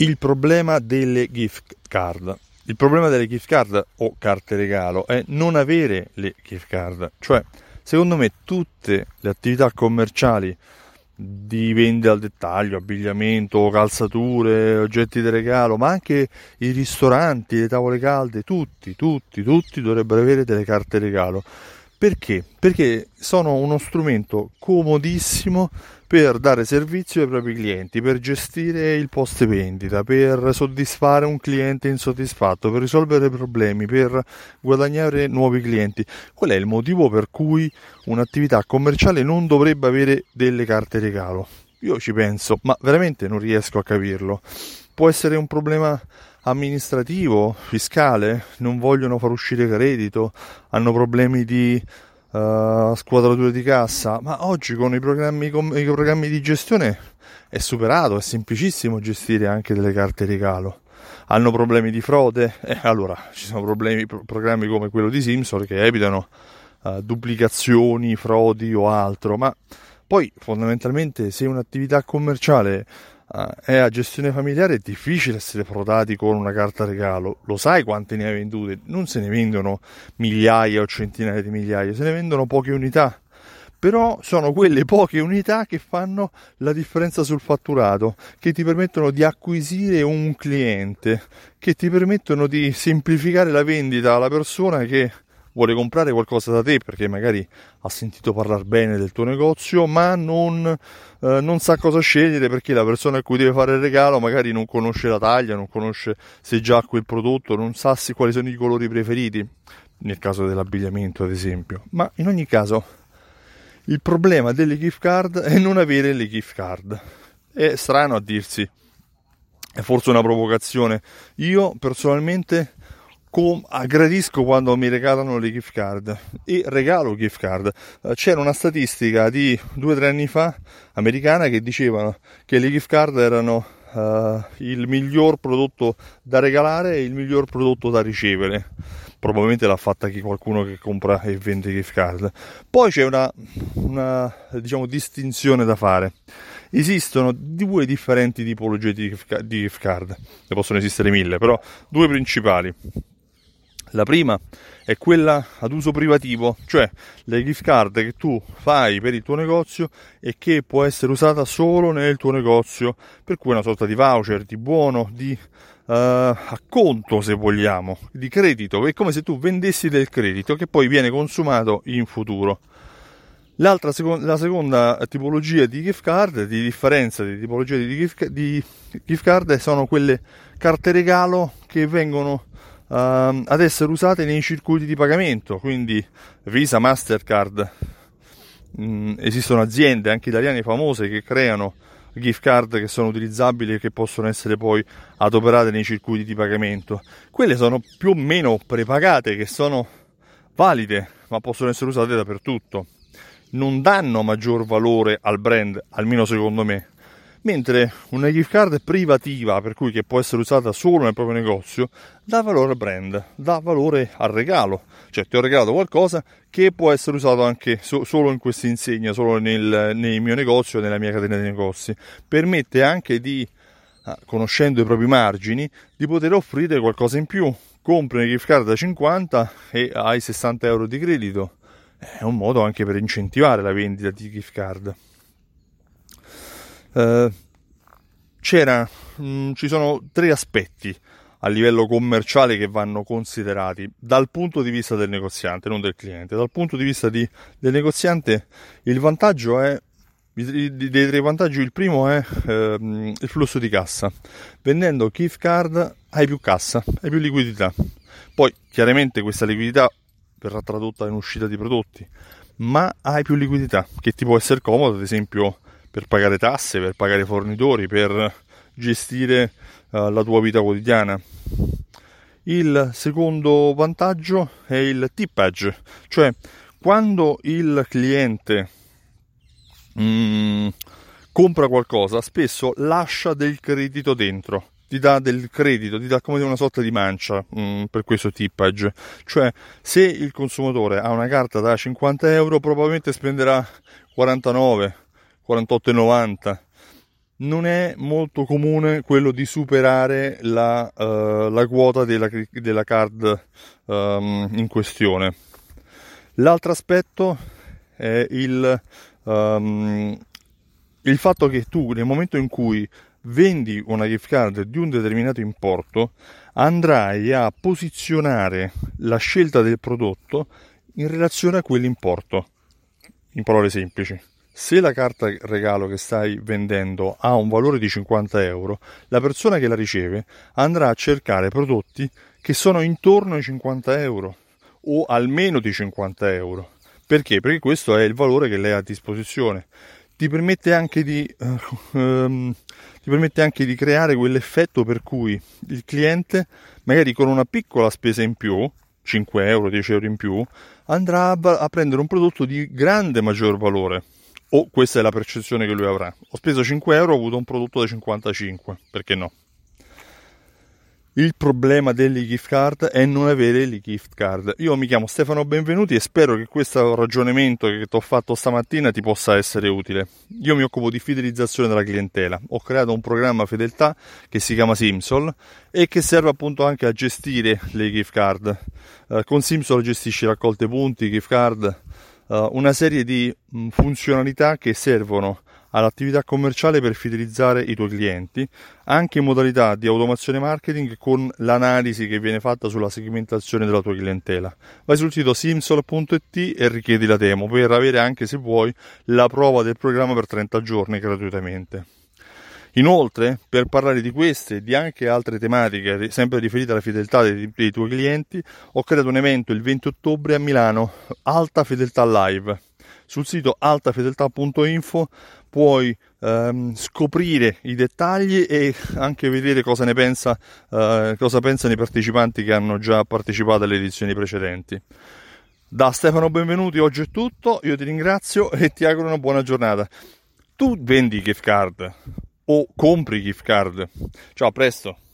il problema delle gift card. Il problema delle gift card o carte regalo è non avere le gift card, cioè secondo me tutte le attività commerciali di vendita al dettaglio, abbigliamento, calzature, oggetti di regalo, ma anche i ristoranti, le tavole calde, tutti, tutti, tutti dovrebbero avere delle carte regalo. Perché? Perché sono uno strumento comodissimo per dare servizio ai propri clienti, per gestire il post vendita, per soddisfare un cliente insoddisfatto, per risolvere problemi, per guadagnare nuovi clienti. Qual è il motivo per cui un'attività commerciale non dovrebbe avere delle carte regalo? Io ci penso, ma veramente non riesco a capirlo. Può essere un problema amministrativo, fiscale, non vogliono far uscire credito, hanno problemi di uh, squadrature di cassa, ma oggi con i programmi, con i programmi di gestione è superato, è semplicissimo gestire anche delle carte regalo. Hanno problemi di frode? Eh, allora ci sono problemi, programmi come quello di Simpson che evitano uh, duplicazioni, frodi o altro, ma poi fondamentalmente se un'attività commerciale è a gestione familiare è difficile essere frodati con una carta regalo. Lo sai quante ne hai vendute? Non se ne vendono migliaia o centinaia di migliaia, se ne vendono poche unità. Però sono quelle poche unità che fanno la differenza sul fatturato, che ti permettono di acquisire un cliente, che ti permettono di semplificare la vendita alla persona che vuole comprare qualcosa da te perché magari ha sentito parlare bene del tuo negozio, ma non, eh, non, sa cosa scegliere perché la persona a cui deve fare il regalo magari non conosce la taglia, non conosce se già ha quel prodotto, non sa se, quali sono i colori preferiti, nel caso dell'abbigliamento ad esempio. Ma in ogni caso il problema delle gift card è non avere le gift card. È strano a dirsi, è forse una provocazione. Io personalmente com- aggradisco quando mi regalano le gift card e regalo gift card. Uh, c'era una statistica di due o tre anni fa americana che diceva che le gift card erano uh, il miglior prodotto da regalare e il miglior prodotto da ricevere. Probabilmente l'ha fatta chi qualcuno che compra e vende gift card. Poi c'è una, una diciamo, distinzione da fare. Esistono due differenti tipologie di gift card, ne possono esistere mille, però due principali. La prima è quella ad uso privativo, cioè le gift card che tu fai per il tuo negozio e che può essere usata solo nel tuo negozio, per cui una sorta di voucher, di buono, di uh, acconto se vogliamo, di credito, è come se tu vendessi del credito che poi viene consumato in futuro. L'altra, la seconda tipologia di gift card, di differenza di tipologia di gift, di gift card, sono quelle carte regalo che vengono uh, ad essere usate nei circuiti di pagamento, quindi Visa, Mastercard. Mm, esistono aziende anche italiane famose che creano gift card che sono utilizzabili e che possono essere poi adoperate nei circuiti di pagamento. Quelle sono più o meno prepagate, che sono valide, ma possono essere usate dappertutto. Non danno maggior valore al brand, almeno secondo me mentre una gift card privativa, per cui che può essere usata solo nel proprio negozio, dà valore al brand, dà valore al regalo, cioè ti ho regalato qualcosa che può essere usato anche so- solo in questa insegna, solo nel, nel mio negozio, nella mia catena di negozi, permette anche di, ah, conoscendo i propri margini, di poter offrire qualcosa in più. Compri una gift card da 50 e hai 60 euro di credito. È un modo anche per incentivare la vendita di gift card. Eh, c'era, mh, mm, ci sono tre aspetti a livello commerciale che vanno considerati dal punto di vista del negoziante, non del cliente. Dal punto di vista di, del negoziante, il vantaggio è dei tre vantaggi, il primo è ehm, il flusso di cassa. Vendendo gift card hai più cassa, hai più liquidità. Poi chiaramente questa liquidità verrà tradotta in uscita di prodotti, ma hai più liquidità che ti può essere comodo, ad esempio per pagare tasse, per pagare fornitori, per gestire uh, la tua vita quotidiana. Il secondo vantaggio è il tippage, cioè quando il cliente mm, compra qualcosa, spesso lascia del credito dentro, ti dà del credito, ti dà come una sorta di mancia mm, per questo tippage. Cioè, se il consumatore ha una carta da 50 euro, probabilmente spenderà 49 48,90 non è molto comune quello di superare la, uh, la quota della, della card um, in questione. L'altro aspetto è il, um, il fatto che tu nel momento in cui vendi una gift card di un determinato importo andrai a posizionare la scelta del prodotto in relazione a quell'importo. In parole semplici. Se la carta regalo che stai vendendo ha un valore di 50 euro, la persona che la riceve andrà a cercare prodotti che sono intorno ai 50 euro o almeno di 50 euro. Perché? Perché questo è il valore che lei ha a disposizione. Ti permette anche di, uh, um, ti permette anche di creare quell'effetto per cui il cliente, magari con una piccola spesa in più, 5 euro, 10 euro in più, andrà a, a prendere un prodotto di grande maggior valore o questa è la percezione che lui avrà. Ho speso 5 euro, ho avuto un prodotto da 55, perché no? Il problema delle gift card è non avere le gift card. Io mi chiamo Stefano Benvenuti e spero che questo ragionamento che ti ho fatto stamattina ti possa essere utile. Io mi occupo di fidelizzazione della clientela. Ho creato un programma fedeltà che si chiama Simsol e che serve appunto anche a gestire le gift card. Uh, con Simsol gestisci raccolte punti, gift card, uh, una serie di mm, funzionalità che servono all'attività commerciale per fidelizzare i tuoi clienti, anche in modalità di automazione marketing con l'analisi che viene fatta sulla segmentazione della tua clientela. Vai sul sito simsol.it e richiedi la demo per avere anche se vuoi la prova del programma per 30 giorni gratuitamente. Inoltre, per parlare di queste e di anche altre tematiche, sempre riferite alla fedeltà dei, dei, tuoi clienti, ho creato un evento il 20 ottobre a Milano, Alta Fedeltà Live. Sul sito altafedeltà.info puoi ehm, scoprire i dettagli e anche vedere cosa ne pensa, eh, cosa pensano i partecipanti che hanno già partecipato alle edizioni precedenti. Da Stefano Benvenuti oggi è tutto, io ti ringrazio e ti auguro una buona giornata. Tu vendi gift card, o compri gift card. Ciao, a presto!